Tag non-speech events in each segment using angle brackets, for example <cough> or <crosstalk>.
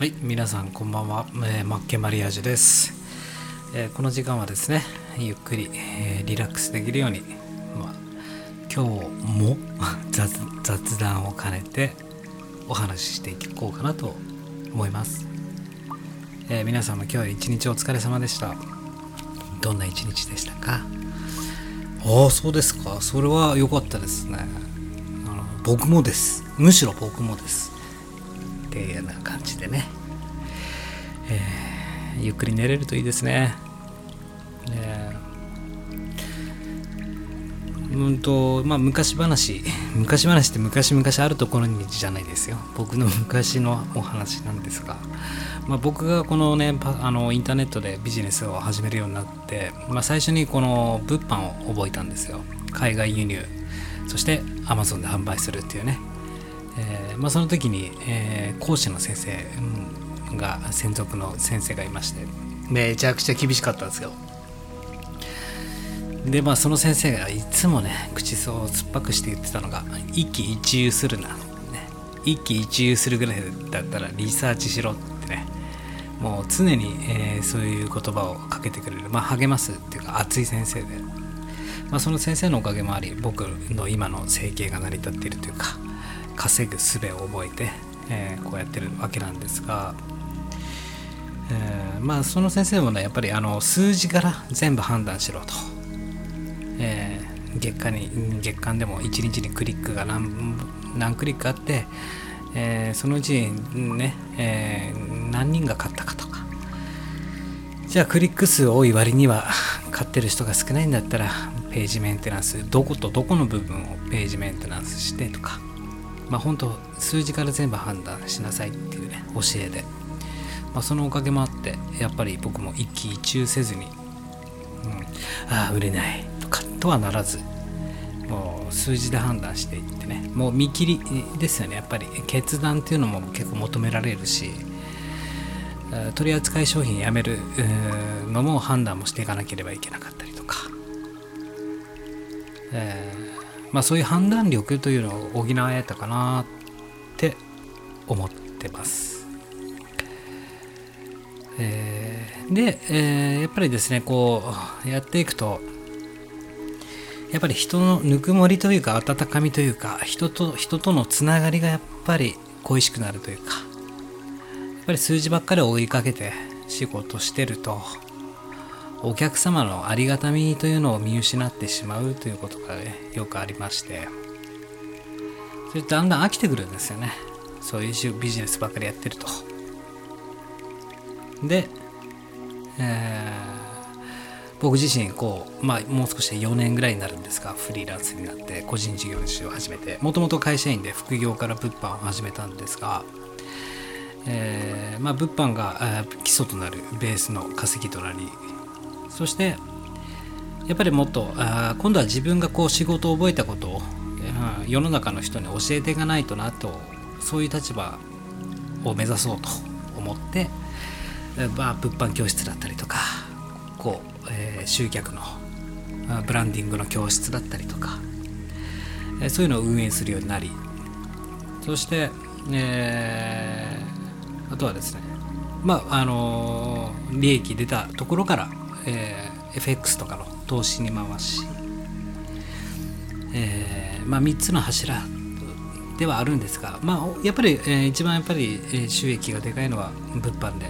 はい、皆さんこんばんは、えー、マッケマリアージュです、えーこの時間はですね、ゆっくり、えーリラックスできるように、まあ、今日も <laughs> 雑談を兼ねてお話ししていこうかなと思います、え皆さんも今日一日お疲れ様でした。どんな一日でしたか？ああそうですか。それは良かったですね。僕もです。むしろ僕もです。っていうような感じでね、ゆっくり寝れるといいですね。うんとまあ昔話。昔話って昔々あるところにじゃないですよ。僕の <laughs> 昔のお話なんですが、まあ、僕がこのねあのインターネットでビジネスを始めるようになって、まあ、最初にこの物販を覚えたんですよ。海外輸入。そして Amazon で販売するっていうね。えーまあ、その時に、えー講師の先生うんが専属の先生がいまして。めちゃくちゃ厳しかったんですよ。でまあその先生がいつもね口そう酸っぱくして言ってたのが一喜一憂するな、ね、一喜一憂するぐらいだったらリサーチしろってね。もう常に、えーそういう言葉をかけてくれる、まあ、励ますっていうか熱い先生で。まあ、その先生のおかげもあり僕の今の生計が成り立っているというか稼ぐ術を覚えて、えーこうやってるわけなんですが、えーまあその先生もねやっぱりあの数字から全部判断しろと、えー月間に月間でも1日にクリックが何何クリックあって、えーそのうちね、え何人が買ったかとか。じゃあクリック数多い割には買ってる人が少ないんだったらページメンテナンスどことどこの部分をページメンテナンスしてとか。まあ本当数字から全部判断しなさいっていうね教えで、まあ、そのおかげもあってやっぱり僕も一喜一憂せずに、うん、ああ売れないとかとはならずもう数字で判断していってねもう見切りですよねやっぱり決断っていうのも結構求められるしえー取扱い商品やめるのも判断もしていかなければいけなかったりとか、えーまあ、そういう判断力というのを補えたかなって思ってます。えで、えーやっぱりですねこうやっていくとやっぱり人のぬくもりというか温かみというか人と人とのつながりがやっぱり恋しくなるというかやっぱり数字ばっかり追いかけて仕事してるとお客様のありがたみというのを見失ってしまうということが、ね、よくありましてそれだんだん飽きてくるんですよね。そういうビジネスばっかりやってると。で、えー僕自身こう、まあ、もう少しで4年ぐらいになるんですがフリーランスになって個人事業主を始めてもともと会社員で副業から物販を始めたんですがえーまあ、物販がえー基礎となるベースの稼ぎとなりそしてやっぱりもっとあ今度は自分がこう仕事を覚えたことを、えー世の中の人に教えていかないとなとそういう立場を目指そうと思って、まあ、物販教室だったりとかこう、えー集客のブランディングの教室だったりとか、えーそういうのを運営するようになりそして、えーあとはですね、まあ、あのー利益出たところから、えー FX とかの投資に回し、えーまあ、3つの柱ではあるんですが、まあ、やっぱり、えー一番やっぱり、収益がでかいのは物販で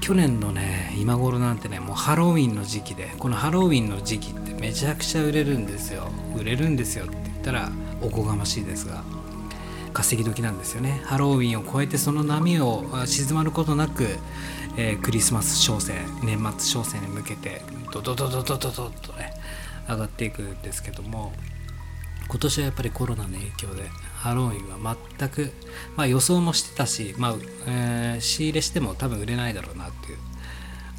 去年のね今頃なんてねもうハロウィンの時期でこのハロウィンの時期ってめちゃくちゃ売れるんですよ。売れるんですよって言ったらおこがましいですが稼ぎ時なんですよね。ハロウィンを超えてその波を静まることなく、えークリスマス商戦年末商戦に向けてドドドドドドドッとね上がっていくんですけども今年はやっぱりコロナの影響でハロウィンは全く、まあ、予想もしてたし、まあえー仕入れしても多分売れないだろうなっていう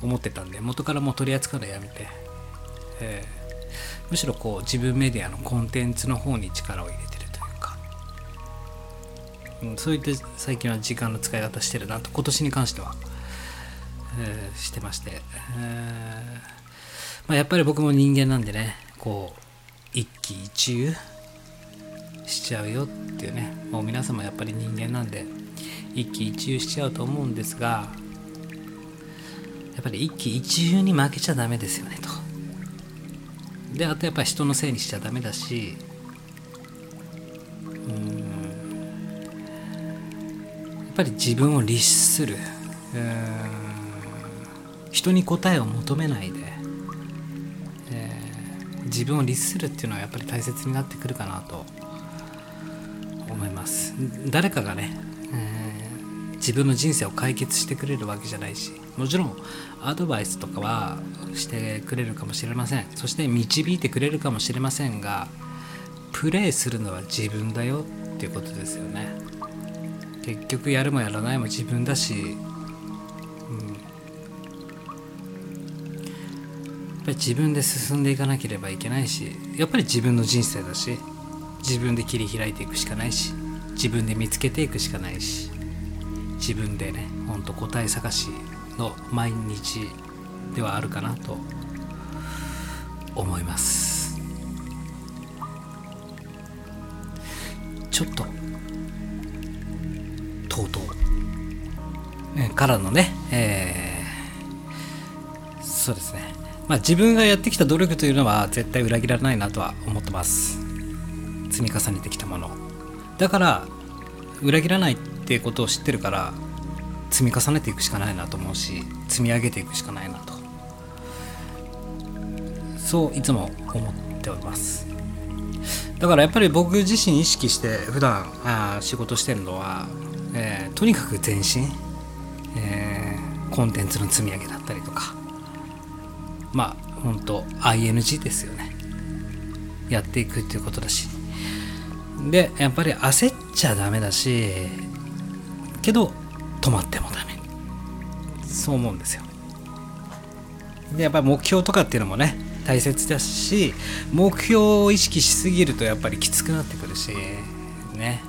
思ってたんで元からもう取り扱うのやめて、えーむしろこう自分メディアのコンテンツの方に力を入れてるというか、うん、そういった最近は時間の使い方してるなと今年に関しては、えーしてまして、えまあ、やっぱり僕も人間なんでねこう一喜一憂しちゃうよっていうねもう皆様やっぱり人間なんで一喜一憂しちゃうと思うんですがやっぱり一喜一憂に負けちゃダメですよねと。であとやっぱり人のせいにしちゃダメだしうんやっぱり自分を律する。人に答えを求めないで、えー、自分を律するっていうのはやっぱり大切になってくるかなと。思います。誰かがね、えー、自分の人生を解決してくれるわけじゃないしもちろんアドバイスとかはしてくれるかもしれません。そして導いてくれるかもしれませんがプレイするのは自分だよっていうことですよね。結局やるもやらないも自分だし、うん、やっぱり自分で進んでいかなければいけないしやっぱり自分の人生だし自分で切り開いていくしかないし自分で見つけていくしかないし自分でねほんと答え探しの毎日ではあるかなと思います。ちょっととうとうからのね、えー、そうですね。まあ自分がやってきた努力というのは絶対裏切らないなとは思ってます。積み重ねてきたもの。だから裏切らないっていうことを知ってるから積み重ねていくしかないなと思うし積み上げていくしかないなと。そういつも思っております。だからやっぱり僕自身意識して普段あ仕事してるのは、えー、とにかく前進、えー、コンテンツの積み上げだったりとかまあ本当 ING ですよね。やっていくっていうことだし。でやっぱり焦っちゃダメだしけど止まってもダメ。そう思うんですよ。でやっぱり目標とかっていうのもね大切だし目標を意識しすぎるとやっぱりきつくなってくるしね。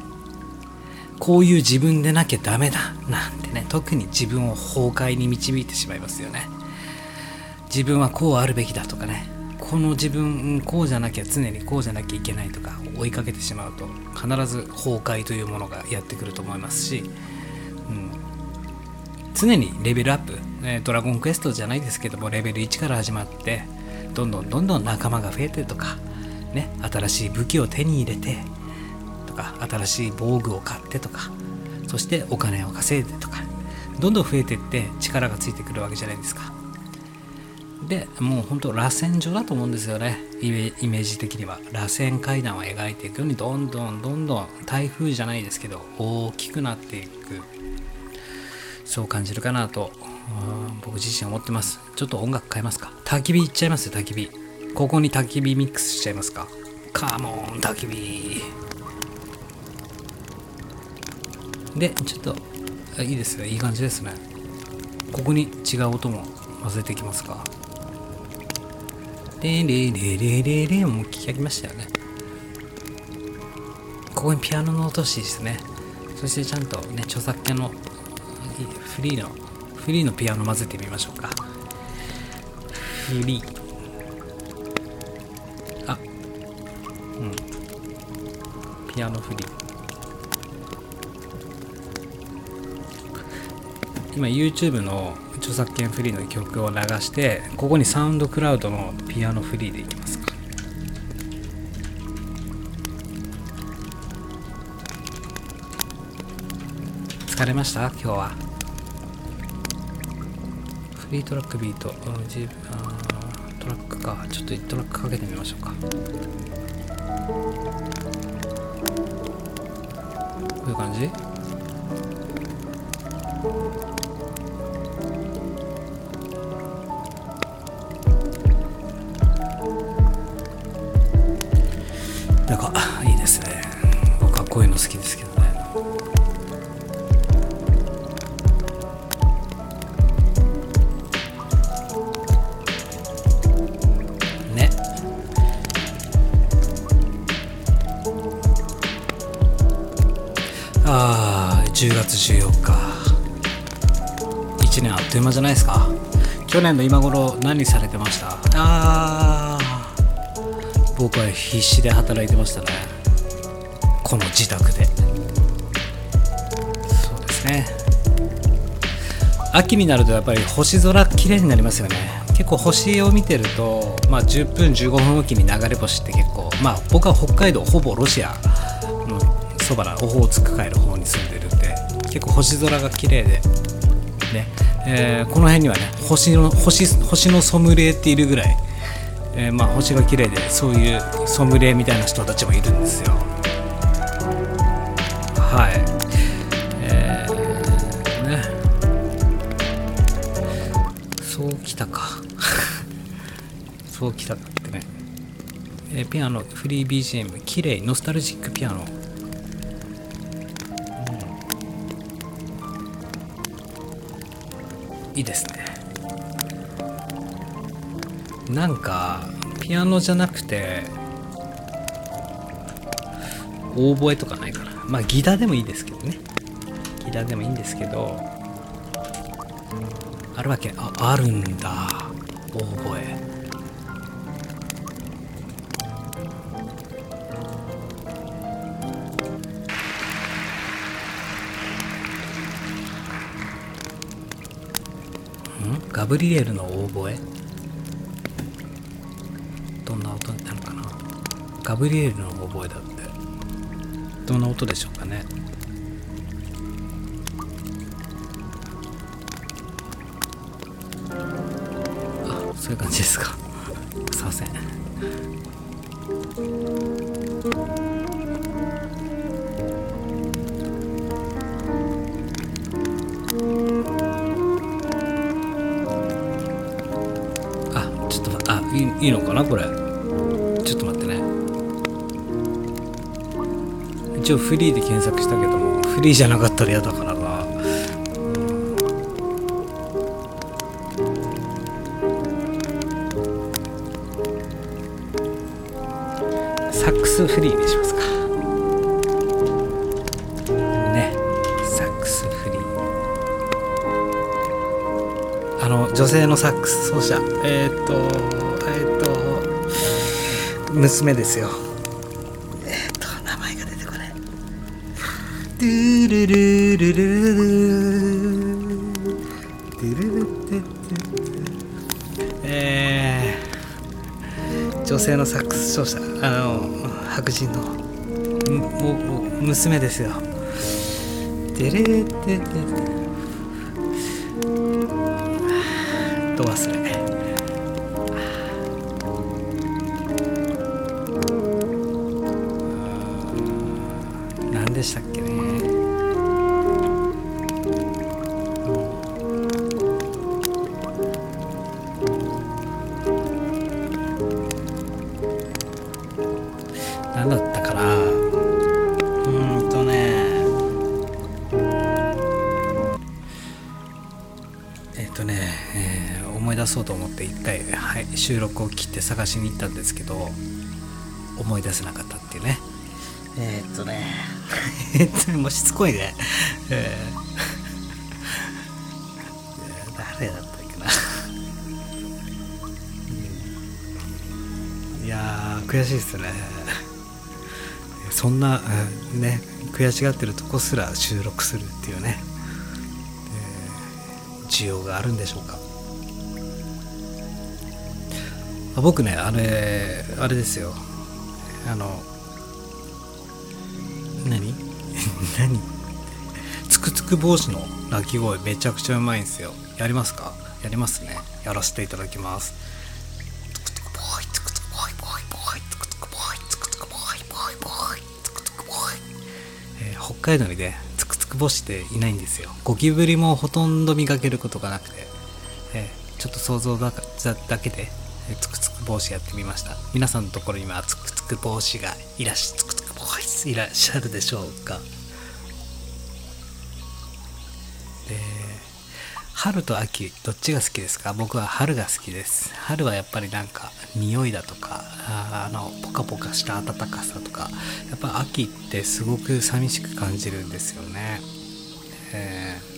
こういう自分でなきゃダメだなんてね。特に自分を崩壊に導いてしまいますよね。自分はこうあるべきだとかね。この自分こうじゃなきゃ常にこうじゃなきゃいけないとか追いかけてしまうと必ず崩壊というものがやってくると思いますし、うん、常にレベルアップ、えドラゴンクエストじゃないですけどもレベル1から始まってどんどんどんどん仲間が増えてとか、ね、新しい武器を手に入れてとか新しい防具を買ってとかそしてお金を稼いでとかどんどん増えていって力がついてくるわけじゃないですか。でもう本当螺旋状だと思うんですよね。イメージ的には。螺旋階段を描いていくようにどんどんどんどん台風じゃないですけど大きくなっていく。そう感じるかなと僕自身思ってます。ちょっと音楽変えますか？焚き火いっちゃいます？焚き火。ここに焚き火ミックスしちゃいますか？カモン焚き火。でちょっといいですね。いい感じですね。ここに違う音も混ぜていきますか？レレレレレレも聞き飽きましたよね。ここにピアノの音しですね。そしてちゃんとね著作権のフリーのフリーのピアノ混ぜてみましょうか。フリー。あ。うん。ピアノフリー。今 YouTube の著作権フリーの曲を流してここにサウンドクラウドのピアノフリーでいきますか。疲れました？今日は。フリートラックビート。トラックか。ちょっとトラックかけてみましょうか。こういう感じ？なんかいいですね。僕はこういうの好きですけどね。ね。ああ10月14日。1年あっという間じゃないですか。去年の今頃何されてました？ああ僕は必死で働いてましたね。この自宅で。そうですね。秋になるとやっぱり星空綺麗になりますよね。結構星を見てると、まあ、10分15分おきに流れ星って結構まあ僕は北海道ほぼロシアのそばなオホーツク海の方に住んでるんで結構星空が綺麗で。ね、えー、この辺にはね星の星星のソムリエっているぐらい、えー、まあ星が綺麗でそういうソムリエみたいな人たちもいるんですよ。はい。えー、ね。そうきたか。<laughs> そうきたかってね、えー、ピアノフリー BGM 綺麗ノスタルジックピアノ。いいですね。なんかピアノじゃなくてオーボエとかないかな。まあギターでもいいですけどね。ギターでもいいんですけどあるわけああるんだ。オーボエ。ガブリエルのオーボエ？ガブリエルのオーボエだって。どんな音でしょうかね。あそういう感じですか。すいません。あちょっとあいいいいのかなこれ一応フリーで検索したけどもフリーじゃなかったら嫌だからな。サックスフリーにしますか。ねサックスフリー。あの女性のサックス奏者。えっ、とえっ、と娘ですよ。ルルルルルドゥルルルルえー、女性のサックス奏者あの白人のもも娘ですよ。デレデデデど忘れ。何だったかな。うーんとね。えっ、とね、えー思い出そうと思って一回、はい、収録を切って探しに行ったんですけど思い出せなかったっていうね。えーっとね。えっともうしつこいね。えー誰だったっけな。うんいやー悔しいですねそんな、うんね悔しがってるとこすら収録するっていうね、えー需要があるんでしょうか。僕ねあれあれですよ。あの何？<laughs> 何？つくつく帽子の鳴き声めちゃくちゃうまいんですよ。やりますか？やりますね。やらせていただきます。海道にねつくつく帽子っていないんですよ。ゴキブリもほとんど見かけることがなくて、えーちょっと想像だかだけでえーつくつく帽子やってみました。皆さんのところにはつくつく帽子がいらっしつくつくいらっしゃるでしょうか？で春と秋どっちが好きですか？僕は春が好きです。春はやっぱりなんか匂いだとかああのポカポカした暖かさとかやっぱ秋ってすごく寂しく感じるんですよね、えー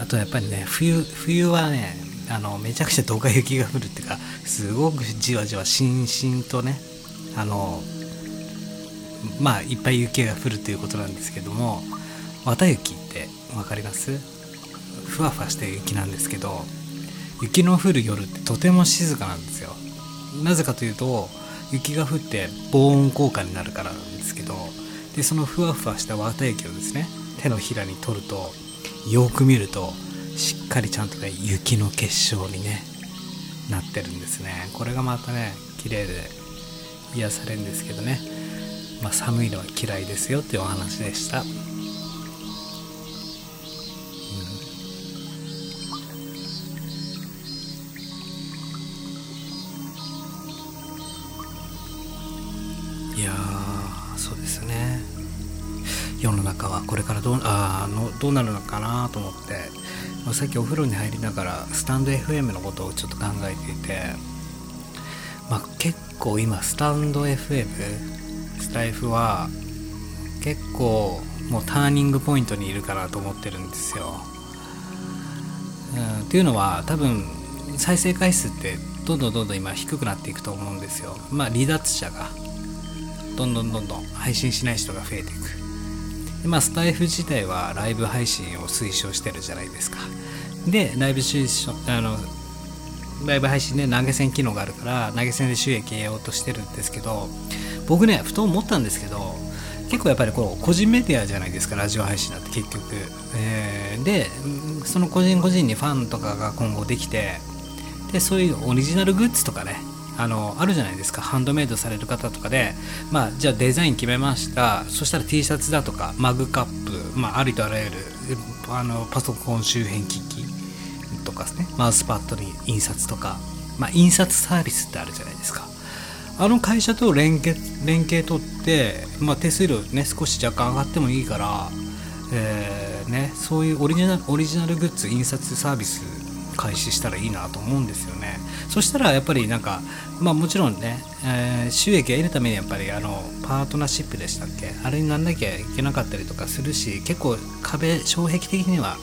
あとやっぱりね冬冬はねあのめちゃくちゃドカ雪が降るっていうかすごくじわじわしんしんとねあのまあいっぱい雪が降るということなんですけども綿雪って分かります？ふわふわした雪なんですけど雪の降る夜ってとても静かなんですよ。なぜかというと雪が降って防音効果になるからなんですけどでそのふわふわした綿雪をですね手のひらに取るとよく見るとしっかりちゃんとね雪の結晶にねなってるんですねこれがまたね綺麗で癒されるんですけどね、まあ、寒いのは嫌いですよっていうお話でした。どうなるのかなと思ってさっきお風呂に入りながらスタンド FM のことをちょっと考えていて、まあ、結構今スタンド FM スタイフは結構もうターニングポイントにいるかなと思ってるんですよ。うん、っていうのは多分再生回数ってどんどんどんどん今低くなっていくと思うんですよ。まあ離脱者がどんどんどんどん配信しない人が増えていくでまあスタイフ自体はライブ配信を推奨してるじゃないですか。でライブ推奨あのライブ配信で投げ銭機能があるから投げ銭で収益得ようとしてるんですけど僕ねふと思ったんですけど結構やっぱりこう個人メディアじゃないですかラジオ配信だって結局、えー、でその個人個人にファンとかが今後できてでそういうオリジナルグッズとかねあのあるじゃないですか。ハンドメイドされる方とかで、まあ、じゃあデザイン決めました。そしたら T シャツだとかマグカップ、まあ、ありとあらゆるあのパソコン周辺機器とかですね。マウスパッドに印刷とか、まあ、印刷サービスってあるじゃないですか。あの会社と連携連携取って、まあ、手数料ね少し若干上がってもいいから、えーね、そういうオリジナルオリジナルグッズ印刷サービス開始したらいいなと思うんですよね。そしたらやっぱりなんかまあもちろんね、えー、収益を得るためにやっぱりあのパートナーシップでしたっけ？あれになんなきゃいけなかったりとかするし結構壁障壁的には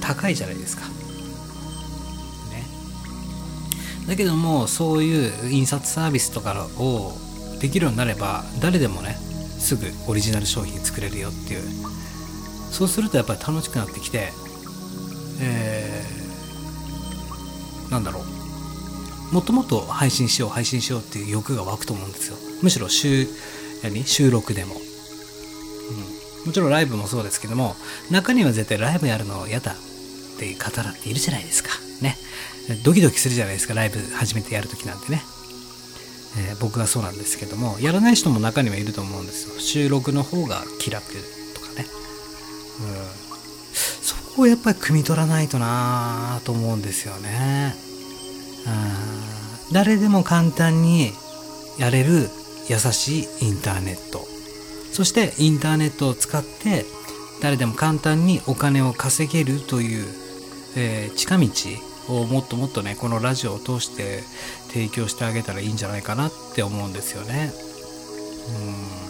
高いじゃないですか。ね。だけどもそういう印刷サービスとかをできるようになれば誰でもねすぐオリジナル商品作れるよっていう。そうするとやっぱり楽しくなってきて、えーなんだろう。もともと配信しよう配信しようっていう欲が湧くと思うんですよ。むしろ週何？収録でも、うん、もちろんライブもそうですけども中には絶対ライブやるの嫌だっていう方だっているじゃないですか。ね。ドキドキするじゃないですかライブ初めてやるときなんてね、えー、僕はそうなんですけどもやらない人も中にはいると思うんですよ。収録の方が気楽とかね。うん。そこをやっぱり汲み取らないとなぁと思うんですよね。うん。誰でも簡単にやれる優しいインターネット。そしてインターネットを使って誰でも簡単にお金を稼げるという、えー、近道をもっともっとねこのラジオを通して提供してあげたらいいんじゃないかなって思うんですよね。うん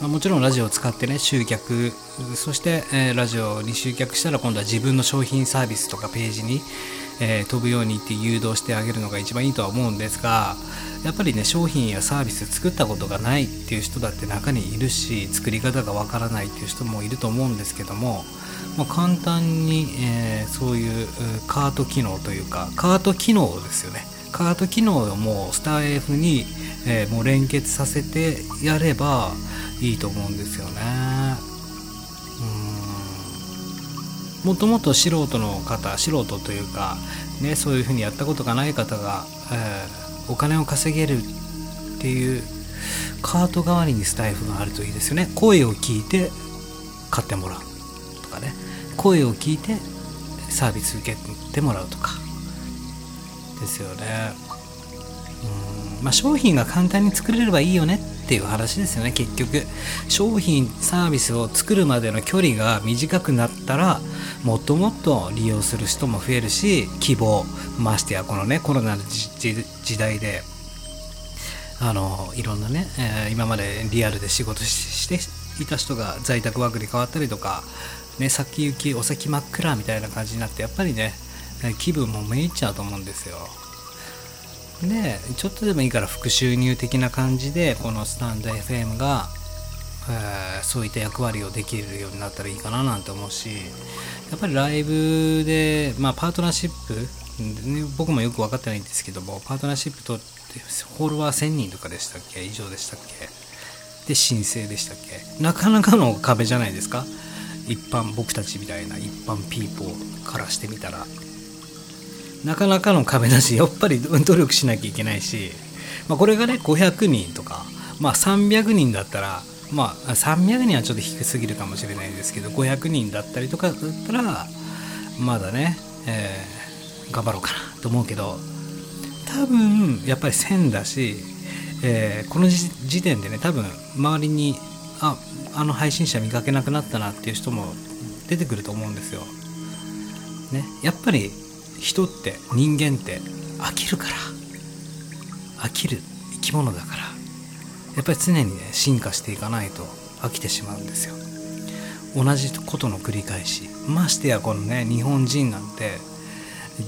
まあ、もちろんラジオを使ってね集客そして、えー、ラジオに集客したら今度は自分の商品サービスとかページに、えー、飛ぶようにって誘導してあげるのが一番いいとは思うんですがやっぱりね商品やサービス作ったことがないっていう人だって中にいるし作り方がわからないっていう人もいると思うんですけども、まあ、簡単に、えー、そういうカート機能というかカート機能ですよねカート機能をもうスター F に、えー、もう連結させてやればいいと思うんですよね。もともと素人の方素人というか、ね、そういうふうにやったことがない方が、えー、お金を稼げるっていうカート代わりにスタイフがあるといいですよね。声を聞いて買ってもらうとかね。声を聞いてサービス受けてもらうとか。ですよね。うん。まあ商品が簡単に作れればいいよね。っていう話ですよね結局。商品サービスを作るまでの距離が短くなったらもっともっと利用する人も増えるし希望ましてやこのねコロナの時代であのいろんなね、えー、今までリアルで仕事していた人が在宅ワークに変わったりとか、ね、先行きお先真っ暗みたいな感じになってやっぱりね気分もめいっちゃうと思うんですよ。でちょっとでもいいから副収入的な感じでこのスタンド FM がえー、そういった役割をできるようになったらいいかななんて思うしやっぱりライブで、まあ、パートナーシップ、ね、僕もよく分かってないんですけどもパートナーシップとホールは1000人とかでしたっけ？以上でしたっけ？で申請でしたっけ？なかなかの壁じゃないですか？一般僕たちみたいな一般ピーポーからしてみたら。なかなかの壁だしやっぱり努力しなきゃいけないし、まあ、これがね500人とか、まあ、300人だったらまあ300人はちょっと低すぎるかもしれないですけど500人だったりとかだったらまだね、えー、頑張ろうかなと思うけど多分やっぱり1000だし、えー、この時点でね多分周りにああの配信者見かけなくなったなっていう人も出てくると思うんですよ。ね、やっぱり人って人間って飽きるから。飽きる生き物だから。やっぱり常にね進化していかないと飽きてしまうんですよ。同じことの繰り返し。ましてやこのね日本人なんて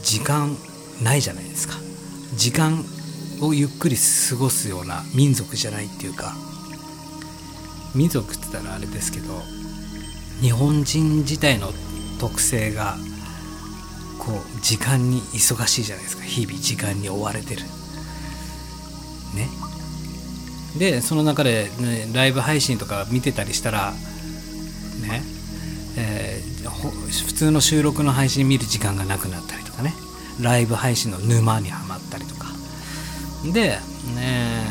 時間ないじゃないですか。時間をゆっくり過ごすような民族じゃないっていうか。民族って言ったらあれですけど日本人自体の特性がこう時間に忙しいじゃないですか。日々時間に追われてる。ね。でその中で、ね、ライブ配信とか見てたりしたらね。えー、普通の収録の配信見る時間がなくなったりとかね。ライブ配信の沼にはまったりとか。で、ね、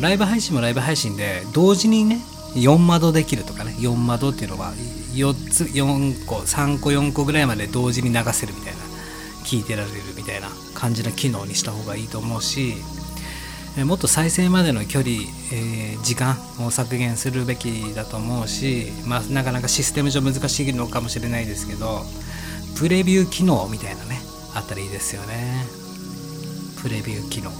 ライブ配信もライブ配信で同時にね4窓できるとかね。4窓っていうのは4つ4個3個4個ぐらいまで同時に流せるみたいな聞いてられるみたいな感じの機能にした方がいいと思うしもっと再生までの距離、えー、時間を削減するべきだと思うし、まあ、なかなかシステム上難しいのかもしれないですけどプレビュー機能みたいなねあったらいいですよね。プレビュー機能。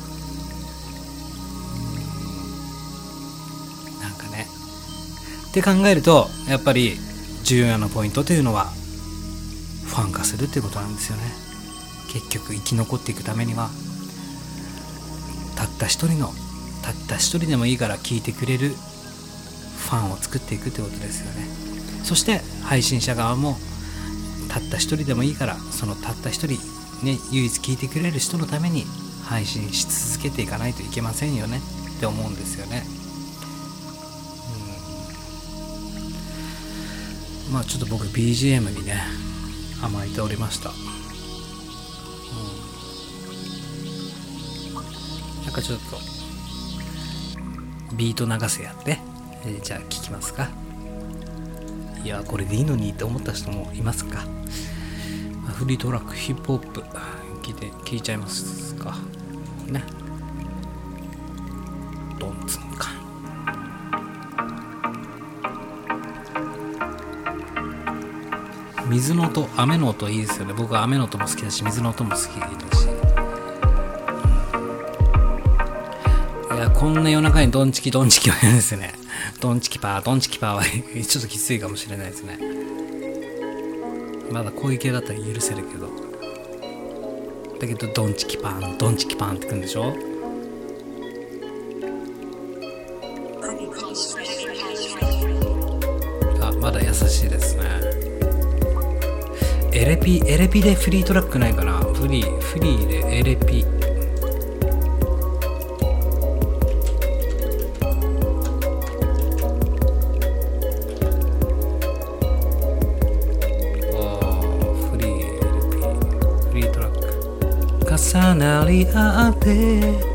なんかね。って考えるとやっぱり重要なポイントというのはファン化するっていうことなんですよね。結局生き残っていくためにはたった一人のたった一人でもいいから聞いてくれるファンを作っていくってことですよね。そして配信者側もたった一人でもいいからそのたった一人ね唯一聞いてくれる人のために配信し続けていかないといけませんよねって思うんですよね。まあちょっと僕 BGM にね甘えておりました。なんかちょっとビート流せやって、えー、じゃあ聞きますか。いやこれでいいのにって思った人もいますか、フリートラックヒップホップ聞いて聞いちゃいますか。ね。ドンツンカ水の音雨の音いいですよね。僕は雨の音も好きだし水の音も好きだし。いやこんな夜中にドンチキドンチキは嫌ですね。ドンチキパードンチキパーはちょっときついかもしれないですね。まだこういう系だったら許せるけど。だけどドンチキパンドンチキパンってくんでしょ？あまだ優しいですね。エレピエレピでフリートラックないかな？フリーフリーでエレピ重なり合って、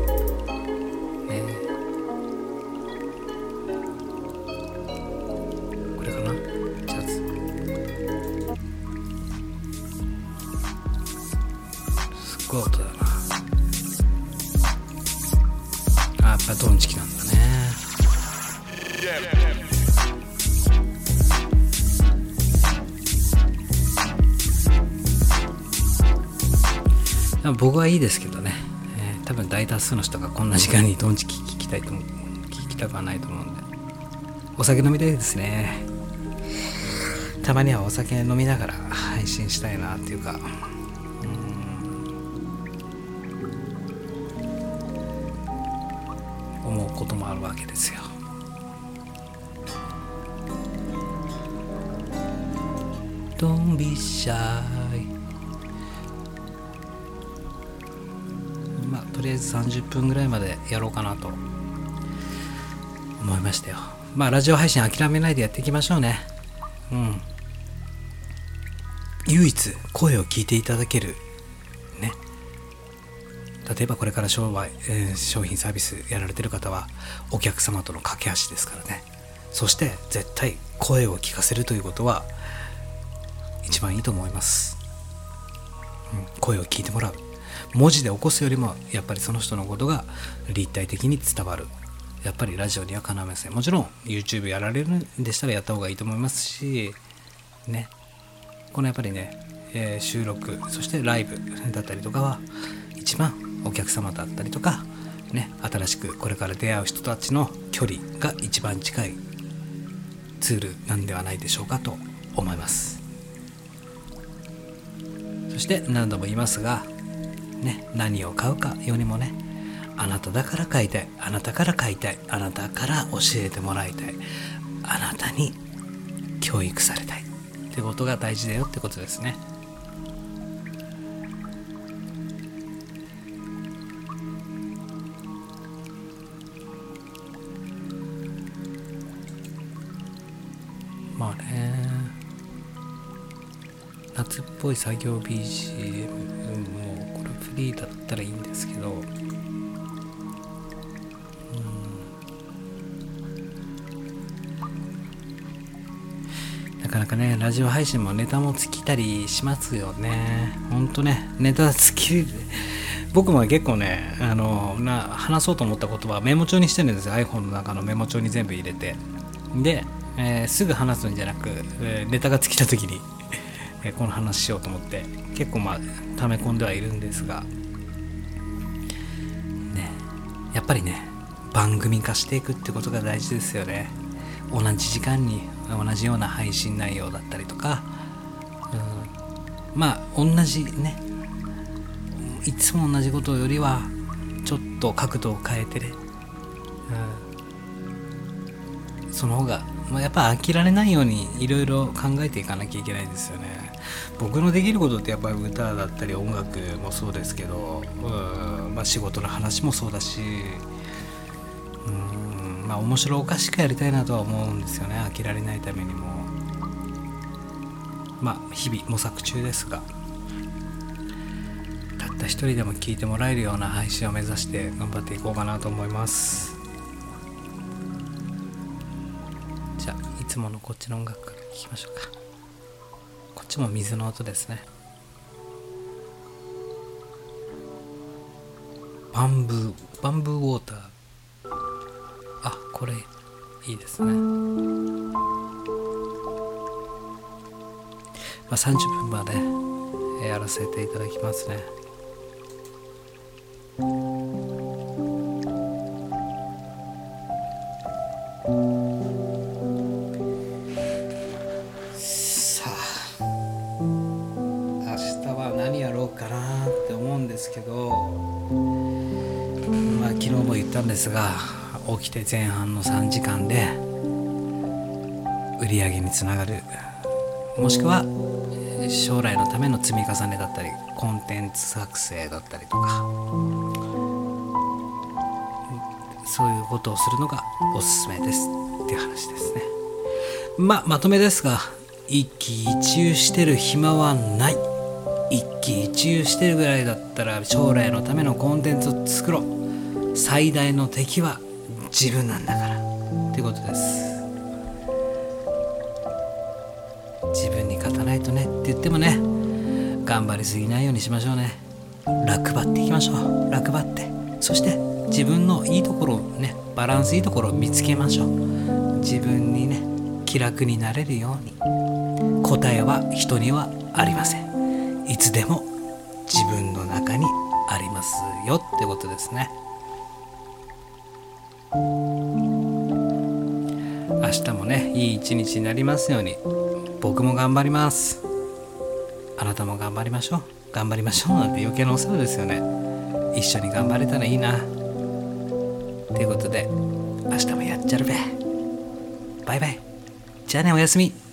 あやっぱドンチキなんだね。僕はいいですけどね、えー、多分大多数の人がこんな時間にドンチキ聞きたいと聞きたくはないと思うんで。お酒飲みたいですね。たまにはお酒飲みながら配信したいなっていうか。けですよ。Don't be shy まあとりあえず30分ぐらいまでやろうかなと。思いましたよ。まあラジオ配信諦めないでやっていきましょうね。うん。唯一声を聞いていただける例えばこれから商売、えー、商品サービスやられてる方はお客様との架け橋ですからね。そして絶対声を聞かせるということは一番いいと思います、うん、声を聞いてもらう。文字で起こすよりもやっぱりその人のことが立体的に伝わる。やっぱりラジオにはかなわませんもちろん YouTube やられるんでしたらやった方がいいと思いますしね。このやっぱりね、えー、収録そしてライブだったりとかは一番お客様だったりとかね新しくこれから出会う人たちの距離が一番近いツールなんではないでしょうかと思います。そして何度も言いますがね何を買うかよりもねあなただから買いたいあなたから買いたいあなたから教えてもらいたいあなたに教育されたいってことが大事だよってことですね。っぽい作業 BGM もこれフリーだったらいいんですけどなかなかねラジオ配信もネタも尽きたりしますよね。ほんとねネタ尽き僕も結構ねあのな話そうと思った言葉メモ帳にしてるんですよ。iPhone の中のメモ帳に全部入れて。でえー、すぐ話すんじゃなく、えー、ネタが尽きた時にえ、この話しようと思って結構まあ溜め込んではいるんですがねやっぱりね番組化していくってことが大事ですよね。同じ時間に同じような配信内容だったりとか、うん、まあ同じねいつも同じことよりはちょっと角度を変えてね、うん、その方がまあ、やっぱ飽きられないようにいろいろ考えていかなきゃいけないですよね。僕のできることってやっぱり歌だったり音楽もそうですけどうん、まあ、仕事の話もそうだしうんまあ面白おかしくやりたいなとは思うんですよね。飽きられないためにも。まあ日々模索中ですが。たった一人でも聞いてもらえるような配信を目指して頑張っていこうかなと思います。じゃ、いつものこっちの音楽から聴きましょうか。っちも水の音ですね。バンブーバンブーウォーター。あこれいいですね。まあ30分までやらせていただきますね。きて前半の3時間で売り上げにつながる。もしくは将来のための積み重ねだったりコンテンツ作成だったりとか。そういうことをするのがおすすめですっていう話ですね。ままとめですが一喜一憂してる暇はない。一喜一憂してるぐらいだったら将来のためのコンテンツを作ろう。最大の敵は自分なんだから。っていうことです。自分に勝たないとねって言ってもね頑張りすぎないようにしましょうね。楽張っていきましょう。楽張って。そして自分のいいところをねバランスいいところを見つけましょう。自分にね気楽になれるように。答えは人にはありません。いつでも自分の中にありますよってことですね。明日もねいい一日になりますように。僕も頑張ります。あなたも頑張りましょう。頑張りましょうなんて余計なお世話ですよね。一緒に頑張れたらいいな。ということで明日もやっちゃるべ。バイバイ。じゃあねおやすみ。